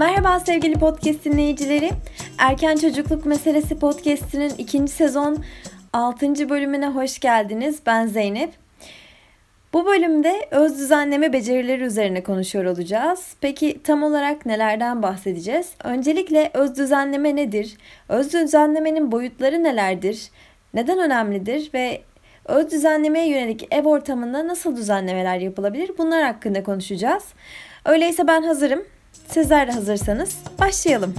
Merhaba sevgili podcast dinleyicileri. Erken Çocukluk Meselesi podcastinin ikinci sezon 6. bölümüne hoş geldiniz. Ben Zeynep. Bu bölümde öz düzenleme becerileri üzerine konuşuyor olacağız. Peki tam olarak nelerden bahsedeceğiz? Öncelikle öz düzenleme nedir? Öz düzenlemenin boyutları nelerdir? Neden önemlidir ve öz düzenlemeye yönelik ev ortamında nasıl düzenlemeler yapılabilir? Bunlar hakkında konuşacağız. Öyleyse ben hazırım. Sizler de hazırsanız başlayalım.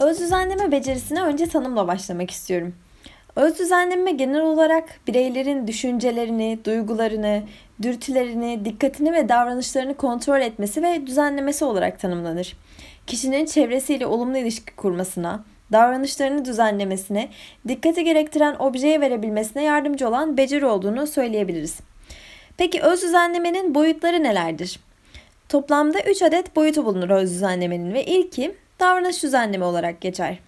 Öz düzenleme becerisine önce tanımla başlamak istiyorum. Öz düzenleme genel olarak bireylerin düşüncelerini, duygularını, dürtülerini, dikkatini ve davranışlarını kontrol etmesi ve düzenlemesi olarak tanımlanır. Kişinin çevresiyle olumlu ilişki kurmasına, davranışlarını düzenlemesine, dikkati gerektiren objeye verebilmesine yardımcı olan beceri olduğunu söyleyebiliriz. Peki öz düzenlemenin boyutları nelerdir? Toplamda 3 adet boyutu bulunur öz düzenlemenin ve ilki davranış düzenleme olarak geçer.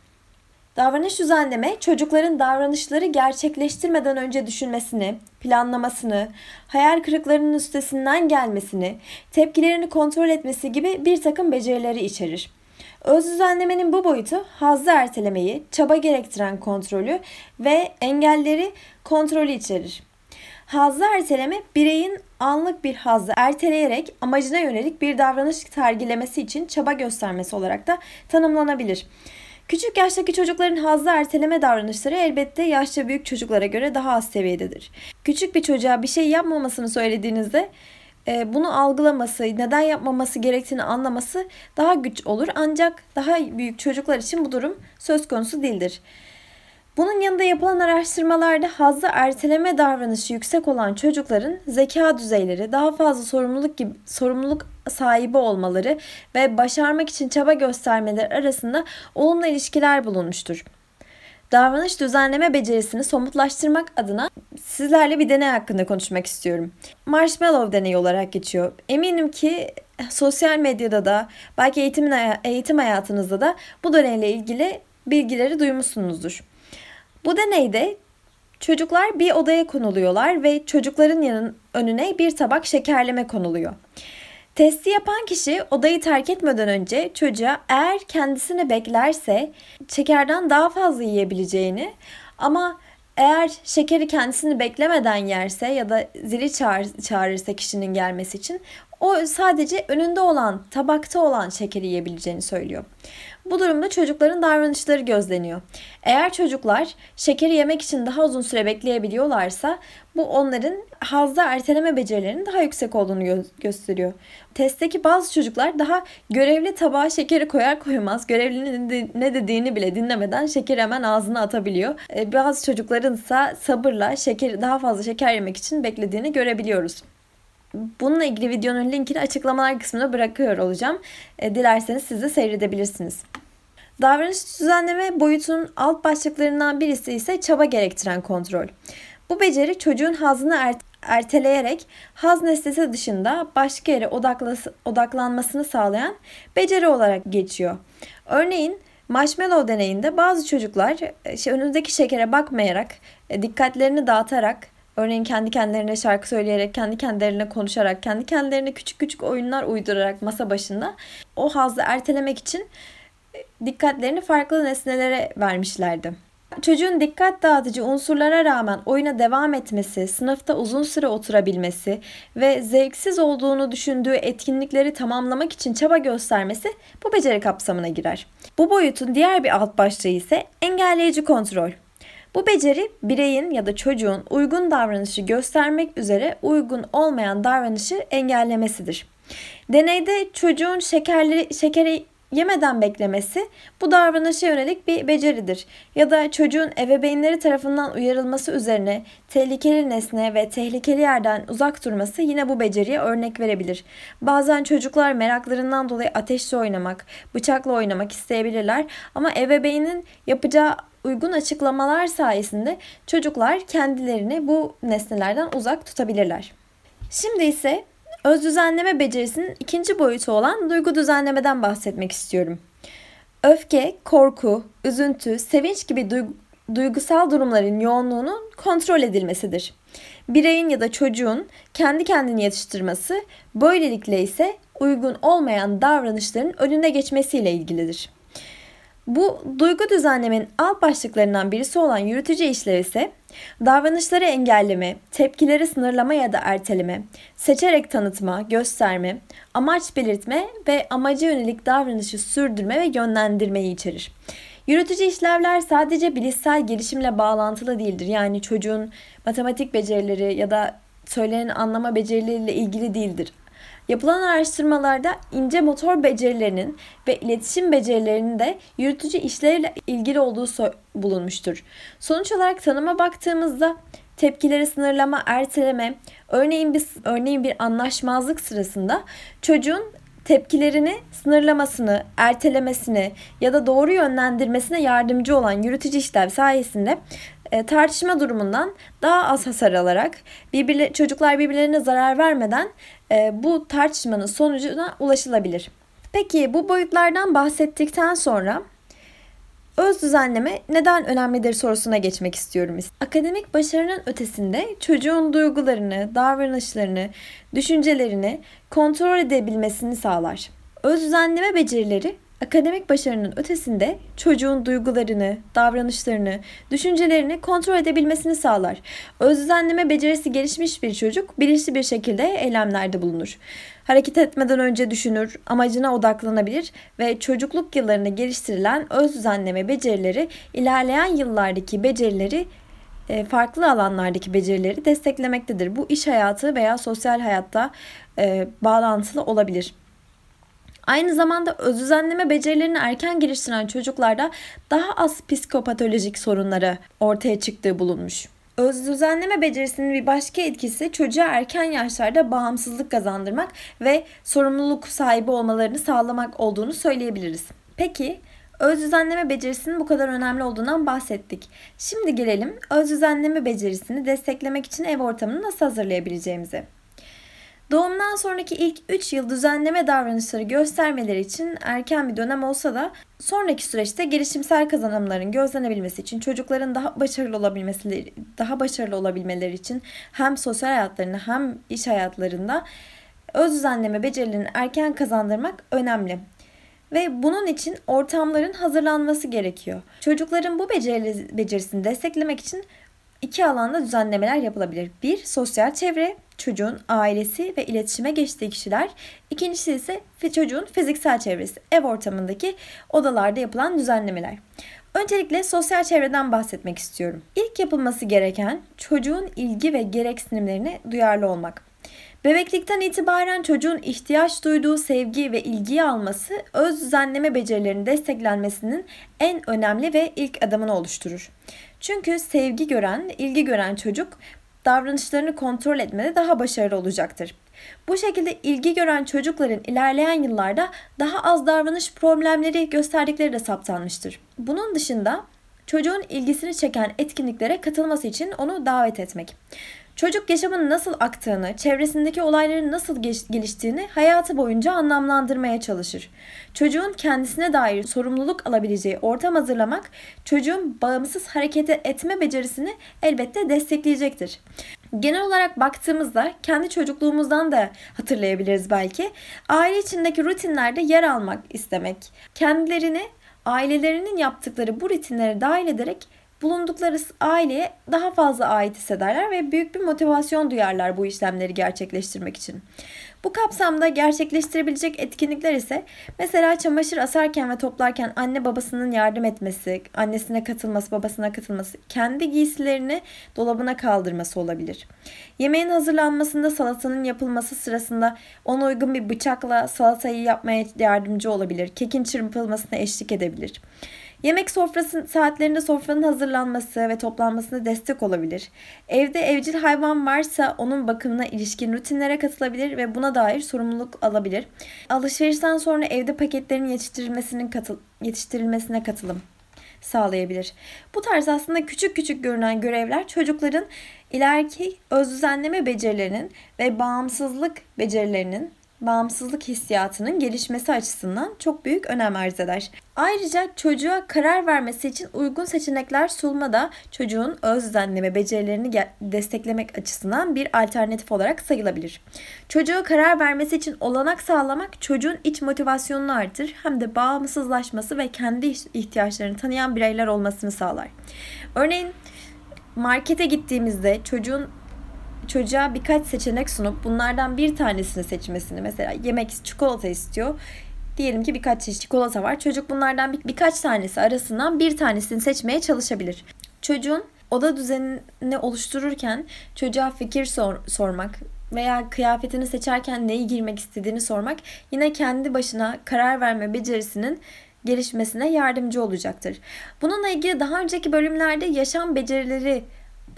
Davranış düzenleme çocukların davranışları gerçekleştirmeden önce düşünmesini, planlamasını, hayal kırıklarının üstesinden gelmesini, tepkilerini kontrol etmesi gibi bir takım becerileri içerir. Öz düzenlemenin bu boyutu hazzı ertelemeyi, çaba gerektiren kontrolü ve engelleri kontrolü içerir. Hazzı erteleme bireyin anlık bir hazzı erteleyerek amacına yönelik bir davranış sergilemesi için çaba göstermesi olarak da tanımlanabilir. Küçük yaştaki çocukların hazzı erteleme davranışları elbette yaşça büyük çocuklara göre daha az seviyededir. Küçük bir çocuğa bir şey yapmamasını söylediğinizde e, bunu algılaması, neden yapmaması gerektiğini anlaması daha güç olur. Ancak daha büyük çocuklar için bu durum söz konusu değildir. Bunun yanında yapılan araştırmalarda hazzı erteleme davranışı yüksek olan çocukların zeka düzeyleri, daha fazla sorumluluk gibi sorumluluk sahibi olmaları ve başarmak için çaba göstermeleri arasında olumlu ilişkiler bulunmuştur. Davranış düzenleme becerisini somutlaştırmak adına sizlerle bir deney hakkında konuşmak istiyorum. Marshmallow deneyi olarak geçiyor. Eminim ki sosyal medyada da belki eğitim, eğitim hayatınızda da bu deneyle ilgili bilgileri duymuşsunuzdur. Bu deneyde çocuklar bir odaya konuluyorlar ve çocukların yanın önüne bir tabak şekerleme konuluyor. Testi yapan kişi odayı terk etmeden önce çocuğa eğer kendisini beklerse şekerden daha fazla yiyebileceğini ama eğer şekeri kendisini beklemeden yerse ya da zili çağır, çağırırsa kişinin gelmesi için o sadece önünde olan, tabakta olan şekeri yiyebileceğini söylüyor. Bu durumda çocukların davranışları gözleniyor. Eğer çocuklar şekeri yemek için daha uzun süre bekleyebiliyorlarsa bu onların hazda erteleme becerilerinin daha yüksek olduğunu gö- gösteriyor. Testteki bazı çocuklar daha görevli tabağa şekeri koyar koymaz görevlinin ne dediğini bile dinlemeden şekeri hemen ağzına atabiliyor. Ee, bazı çocukların ise sabırla şekeri daha fazla şeker yemek için beklediğini görebiliyoruz. Bununla ilgili videonun linkini açıklamalar kısmına bırakıyor olacağım. E, dilerseniz siz de seyredebilirsiniz. Davranış düzenleme boyutunun alt başlıklarından birisi ise çaba gerektiren kontrol. Bu beceri çocuğun hazını ert erteleyerek haz nesnesi dışında başka yere odaklanmasını sağlayan beceri olarak geçiyor. Örneğin marshmallow deneyinde bazı çocuklar şey, önündeki şekere bakmayarak, e, dikkatlerini dağıtarak Örneğin kendi kendilerine şarkı söyleyerek, kendi kendilerine konuşarak, kendi kendilerine küçük küçük oyunlar uydurarak masa başında o hazzı ertelemek için e, dikkatlerini farklı nesnelere vermişlerdi. Çocuğun dikkat dağıtıcı unsurlara rağmen oyuna devam etmesi, sınıfta uzun süre oturabilmesi ve zevksiz olduğunu düşündüğü etkinlikleri tamamlamak için çaba göstermesi bu beceri kapsamına girer. Bu boyutun diğer bir alt başlığı ise engelleyici kontrol. Bu beceri bireyin ya da çocuğun uygun davranışı göstermek üzere uygun olmayan davranışı engellemesidir. Deneyde çocuğun şekerleri, şekeri yemeden beklemesi bu davranışa yönelik bir beceridir. Ya da çocuğun ebeveynleri tarafından uyarılması üzerine tehlikeli nesne ve tehlikeli yerden uzak durması yine bu beceriye örnek verebilir. Bazen çocuklar meraklarından dolayı ateşle oynamak, bıçakla oynamak isteyebilirler ama ebeveynin yapacağı uygun açıklamalar sayesinde çocuklar kendilerini bu nesnelerden uzak tutabilirler. Şimdi ise öz düzenleme becerisinin ikinci boyutu olan duygu düzenlemeden bahsetmek istiyorum. Öfke, korku, üzüntü, sevinç gibi duygu, duygusal durumların yoğunluğunun kontrol edilmesidir. Bireyin ya da çocuğun kendi kendini yetiştirmesi, böylelikle ise uygun olmayan davranışların önüne geçmesiyle ilgilidir. Bu duygu düzenlemenin alt başlıklarından birisi olan yürütücü işlev ise davranışları engelleme, tepkileri sınırlama ya da erteleme, seçerek tanıtma, gösterme, amaç belirtme ve amaca yönelik davranışı sürdürme ve yönlendirmeyi içerir. Yürütücü işlevler sadece bilişsel gelişimle bağlantılı değildir. Yani çocuğun matematik becerileri ya da söylenen anlama becerileriyle ilgili değildir. Yapılan araştırmalarda ince motor becerilerinin ve iletişim becerilerinin de yürütücü işlevle ilgili olduğu bulunmuştur. Sonuç olarak tanıma baktığımızda tepkileri sınırlama, erteleme, örneğin bir, örneğin bir anlaşmazlık sırasında çocuğun tepkilerini sınırlamasını, ertelemesini ya da doğru yönlendirmesine yardımcı olan yürütücü işlev sayesinde e, tartışma durumundan daha az hasar alarak birbirle, çocuklar birbirlerine zarar vermeden e, bu tartışmanın sonucuna ulaşılabilir. Peki bu boyutlardan bahsettikten sonra öz düzenleme neden önemlidir sorusuna geçmek istiyorum. Akademik başarının ötesinde çocuğun duygularını, davranışlarını, düşüncelerini kontrol edebilmesini sağlar. Öz düzenleme becerileri akademik başarının ötesinde çocuğun duygularını, davranışlarını, düşüncelerini kontrol edebilmesini sağlar. Öz düzenleme becerisi gelişmiş bir çocuk bilinçli bir şekilde eylemlerde bulunur. Hareket etmeden önce düşünür, amacına odaklanabilir ve çocukluk yıllarında geliştirilen öz düzenleme becerileri ilerleyen yıllardaki becerileri e, farklı alanlardaki becerileri desteklemektedir. Bu iş hayatı veya sosyal hayatta e, bağlantılı olabilir. Aynı zamanda öz düzenleme becerilerini erken geliştiren çocuklarda daha az psikopatolojik sorunları ortaya çıktığı bulunmuş. Öz düzenleme becerisinin bir başka etkisi çocuğa erken yaşlarda bağımsızlık kazandırmak ve sorumluluk sahibi olmalarını sağlamak olduğunu söyleyebiliriz. Peki öz düzenleme becerisinin bu kadar önemli olduğundan bahsettik. Şimdi gelelim öz düzenleme becerisini desteklemek için ev ortamını nasıl hazırlayabileceğimize. Doğumdan sonraki ilk 3 yıl düzenleme davranışları göstermeleri için erken bir dönem olsa da sonraki süreçte gelişimsel kazanımların gözlenebilmesi için çocukların daha başarılı olabilmesi daha başarılı olabilmeleri için hem sosyal hayatlarında hem iş hayatlarında öz düzenleme becerilerini erken kazandırmak önemli. Ve bunun için ortamların hazırlanması gerekiyor. Çocukların bu beceri, becerisini desteklemek için iki alanda düzenlemeler yapılabilir. Bir, sosyal çevre, çocuğun ailesi ve iletişime geçtiği kişiler. İkincisi ise çocuğun fiziksel çevresi, ev ortamındaki odalarda yapılan düzenlemeler. Öncelikle sosyal çevreden bahsetmek istiyorum. İlk yapılması gereken çocuğun ilgi ve gereksinimlerine duyarlı olmak. Bebeklikten itibaren çocuğun ihtiyaç duyduğu sevgi ve ilgiyi alması öz düzenleme becerilerinin desteklenmesinin en önemli ve ilk adımını oluşturur. Çünkü sevgi gören, ilgi gören çocuk davranışlarını kontrol etmede daha başarılı olacaktır. Bu şekilde ilgi gören çocukların ilerleyen yıllarda daha az davranış problemleri gösterdikleri de saptanmıştır. Bunun dışında çocuğun ilgisini çeken etkinliklere katılması için onu davet etmek. Çocuk yaşamın nasıl aktığını, çevresindeki olayların nasıl geliştiğini hayatı boyunca anlamlandırmaya çalışır. Çocuğun kendisine dair sorumluluk alabileceği ortam hazırlamak, çocuğun bağımsız hareket etme becerisini elbette destekleyecektir. Genel olarak baktığımızda kendi çocukluğumuzdan da hatırlayabiliriz belki. Aile içindeki rutinlerde yer almak istemek, kendilerini ailelerinin yaptıkları bu rutinlere dahil ederek bulundukları aileye daha fazla ait hissederler ve büyük bir motivasyon duyarlar bu işlemleri gerçekleştirmek için. Bu kapsamda gerçekleştirebilecek etkinlikler ise mesela çamaşır asarken ve toplarken anne babasının yardım etmesi, annesine katılması, babasına katılması, kendi giysilerini dolabına kaldırması olabilir. Yemeğin hazırlanmasında salatanın yapılması sırasında ona uygun bir bıçakla salatayı yapmaya yardımcı olabilir. Kekin çırpılmasına eşlik edebilir. Yemek sofrası saatlerinde sofranın hazırlanması ve toplanmasına destek olabilir. Evde evcil hayvan varsa onun bakımına ilişkin rutinlere katılabilir ve buna dair sorumluluk alabilir. Alışverişten sonra evde paketlerin yetiştirilmesinin katıl yetiştirilmesine katılım sağlayabilir. Bu tarz aslında küçük küçük görünen görevler çocukların ileriki öz düzenleme becerilerinin ve bağımsızlık becerilerinin bağımsızlık hissiyatının gelişmesi açısından çok büyük önem arz eder. Ayrıca çocuğa karar vermesi için uygun seçenekler sunma da çocuğun öz düzenleme becerilerini desteklemek açısından bir alternatif olarak sayılabilir. Çocuğa karar vermesi için olanak sağlamak çocuğun iç motivasyonunu artırır hem de bağımsızlaşması ve kendi ihtiyaçlarını tanıyan bireyler olmasını sağlar. Örneğin markete gittiğimizde çocuğun çocuğa birkaç seçenek sunup bunlardan bir tanesini seçmesini mesela yemek çikolata istiyor. Diyelim ki birkaç çeşit çikolata var. Çocuk bunlardan bir, birkaç tanesi arasından bir tanesini seçmeye çalışabilir. Çocuğun oda düzenini oluştururken çocuğa fikir sor, sormak veya kıyafetini seçerken neyi girmek istediğini sormak yine kendi başına karar verme becerisinin gelişmesine yardımcı olacaktır. Bununla ilgili daha önceki bölümlerde yaşam becerileri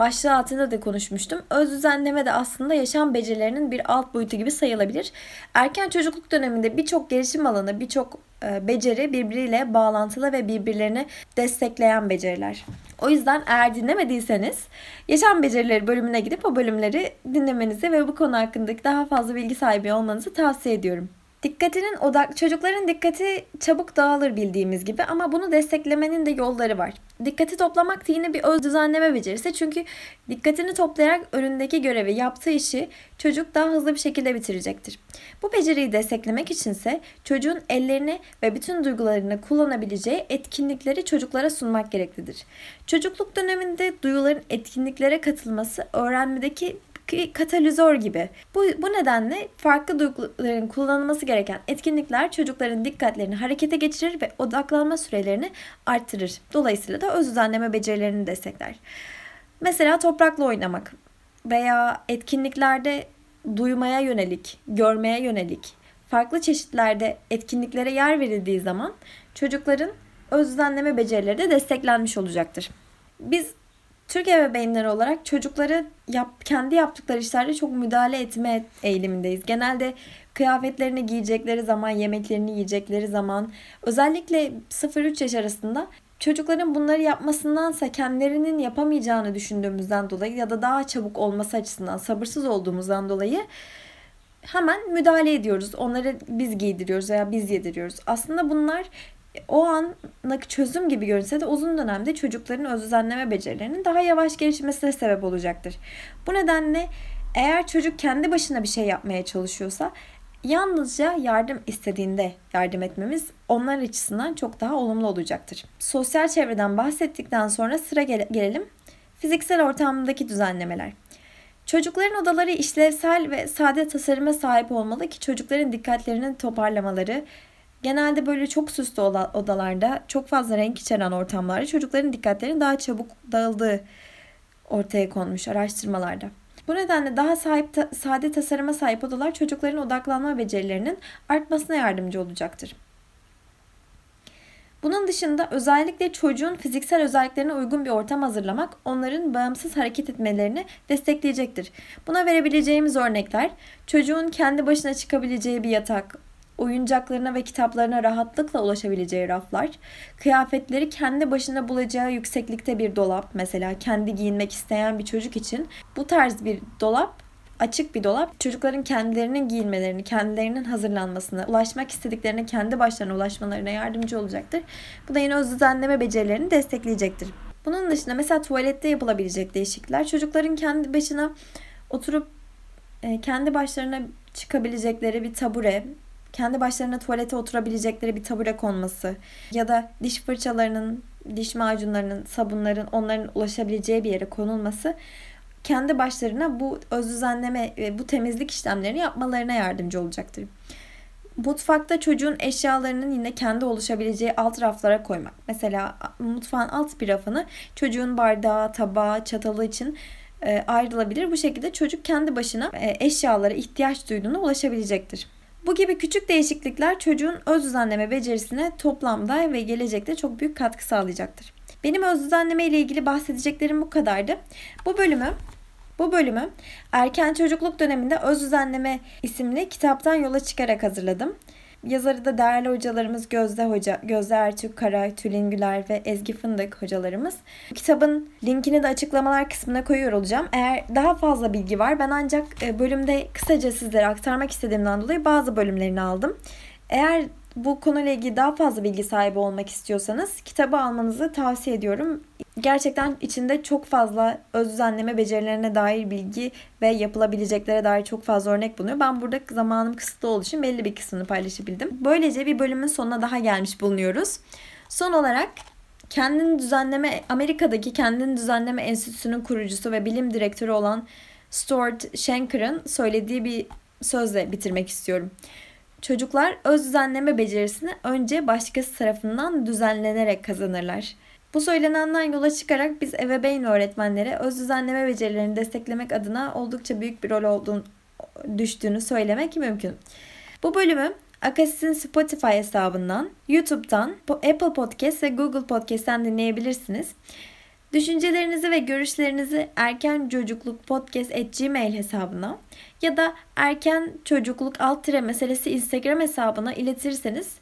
başlığı altında da konuşmuştum. Öz düzenleme de aslında yaşam becerilerinin bir alt boyutu gibi sayılabilir. Erken çocukluk döneminde birçok gelişim alanı, birçok e, beceri birbiriyle bağlantılı ve birbirlerini destekleyen beceriler. O yüzden eğer dinlemediyseniz yaşam becerileri bölümüne gidip o bölümleri dinlemenizi ve bu konu hakkındaki daha fazla bilgi sahibi olmanızı tavsiye ediyorum. Dikkatinin odak çocukların dikkati çabuk dağılır bildiğimiz gibi ama bunu desteklemenin de yolları var. Dikkati toplamak da yine bir öz düzenleme becerisi çünkü dikkatini toplayarak önündeki görevi, yaptığı işi çocuk daha hızlı bir şekilde bitirecektir. Bu beceriyi desteklemek içinse çocuğun ellerini ve bütün duygularını kullanabileceği etkinlikleri çocuklara sunmak gereklidir. Çocukluk döneminde duyuların etkinliklere katılması öğrenmedeki katalizör gibi. Bu, bu nedenle farklı duyguların kullanılması gereken etkinlikler çocukların dikkatlerini harekete geçirir ve odaklanma sürelerini arttırır. Dolayısıyla da öz düzenleme becerilerini destekler. Mesela toprakla oynamak veya etkinliklerde duymaya yönelik, görmeye yönelik farklı çeşitlerde etkinliklere yer verildiği zaman çocukların öz düzenleme becerileri de desteklenmiş olacaktır. Biz Türk ebeveynleri olarak çocukları yap, kendi yaptıkları işlerde çok müdahale etme eğilimindeyiz. Genelde kıyafetlerini giyecekleri zaman, yemeklerini yiyecekleri zaman özellikle 0-3 yaş arasında çocukların bunları yapmasındansa kendilerinin yapamayacağını düşündüğümüzden dolayı ya da daha çabuk olması açısından sabırsız olduğumuzdan dolayı hemen müdahale ediyoruz. Onları biz giydiriyoruz veya biz yediriyoruz. Aslında bunlar o anlık çözüm gibi görünse de uzun dönemde çocukların öz düzenleme becerilerinin daha yavaş gelişmesine sebep olacaktır. Bu nedenle eğer çocuk kendi başına bir şey yapmaya çalışıyorsa yalnızca yardım istediğinde yardım etmemiz onlar açısından çok daha olumlu olacaktır. Sosyal çevreden bahsettikten sonra sıra gele- gelelim fiziksel ortamdaki düzenlemeler. Çocukların odaları işlevsel ve sade tasarıma sahip olmalı ki çocukların dikkatlerini toparlamaları, Genelde böyle çok süslü odalarda, çok fazla renk içeren ortamlarda çocukların dikkatlerinin daha çabuk dağıldığı ortaya konmuş araştırmalarda. Bu nedenle daha sahip ta, sade tasarıma sahip odalar çocukların odaklanma becerilerinin artmasına yardımcı olacaktır. Bunun dışında özellikle çocuğun fiziksel özelliklerine uygun bir ortam hazırlamak onların bağımsız hareket etmelerini destekleyecektir. Buna verebileceğimiz örnekler çocuğun kendi başına çıkabileceği bir yatak, oyuncaklarına ve kitaplarına rahatlıkla ulaşabileceği raflar, kıyafetleri kendi başına bulacağı yükseklikte bir dolap mesela kendi giyinmek isteyen bir çocuk için bu tarz bir dolap açık bir dolap çocukların kendilerinin giyinmelerini, kendilerinin hazırlanmasını, ulaşmak istediklerine kendi başlarına ulaşmalarına yardımcı olacaktır. Bu da yine öz düzenleme becerilerini destekleyecektir. Bunun dışında mesela tuvalette yapılabilecek değişiklikler çocukların kendi başına oturup e, kendi başlarına çıkabilecekleri bir tabure, kendi başlarına tuvalete oturabilecekleri bir tabure konması ya da diş fırçalarının, diş macunlarının, sabunların onların ulaşabileceği bir yere konulması kendi başlarına bu öz düzenleme ve bu temizlik işlemlerini yapmalarına yardımcı olacaktır. Mutfakta çocuğun eşyalarının yine kendi oluşabileceği alt raflara koymak. Mesela mutfağın alt bir rafını çocuğun bardağı, tabağı, çatalı için e, ayrılabilir. Bu şekilde çocuk kendi başına e, eşyalara ihtiyaç duyduğuna ulaşabilecektir. Bu gibi küçük değişiklikler çocuğun öz düzenleme becerisine toplamda ve gelecekte çok büyük katkı sağlayacaktır. Benim öz düzenleme ile ilgili bahsedeceklerim bu kadardı. Bu bölümü bu bölümü erken çocukluk döneminde öz düzenleme isimli kitaptan yola çıkarak hazırladım. Yazarı da değerli hocalarımız Gözde Hoca, Gözde Ertürk Kara, Tülin Güler ve Ezgi Fındık hocalarımız. Kitabın linkini de açıklamalar kısmına koyuyor olacağım. Eğer daha fazla bilgi var ben ancak e, bölümde kısaca sizlere aktarmak istediğimden dolayı bazı bölümlerini aldım. Eğer bu konuyla ilgili daha fazla bilgi sahibi olmak istiyorsanız kitabı almanızı tavsiye ediyorum. Gerçekten içinde çok fazla öz düzenleme becerilerine dair bilgi ve yapılabileceklere dair çok fazla örnek bulunuyor. Ben burada zamanım kısıtlı olduğu için belli bir kısmını paylaşabildim. Böylece bir bölümün sonuna daha gelmiş bulunuyoruz. Son olarak kendini düzenleme Amerika'daki kendini düzenleme enstitüsünün kurucusu ve bilim direktörü olan Stuart Shanker'ın söylediği bir sözle bitirmek istiyorum. Çocuklar öz düzenleme becerisini önce başkası tarafından düzenlenerek kazanırlar. Bu söylenenden yola çıkarak biz ebeveyn öğretmenlere öz düzenleme becerilerini desteklemek adına oldukça büyük bir rol olduğunu düştüğünü söylemek mümkün. Bu bölümü Akasis'in Spotify hesabından, YouTube'dan, Apple Podcast ve Google Podcast'ten dinleyebilirsiniz. Düşüncelerinizi ve görüşlerinizi erken çocukluk podcast gmail hesabına ya da erken çocukluk alt tire meselesi Instagram hesabına iletirseniz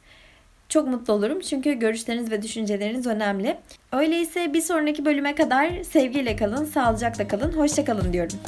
çok mutlu olurum. Çünkü görüşleriniz ve düşünceleriniz önemli. Öyleyse bir sonraki bölüme kadar sevgiyle kalın, sağlıcakla kalın, hoşça kalın diyorum.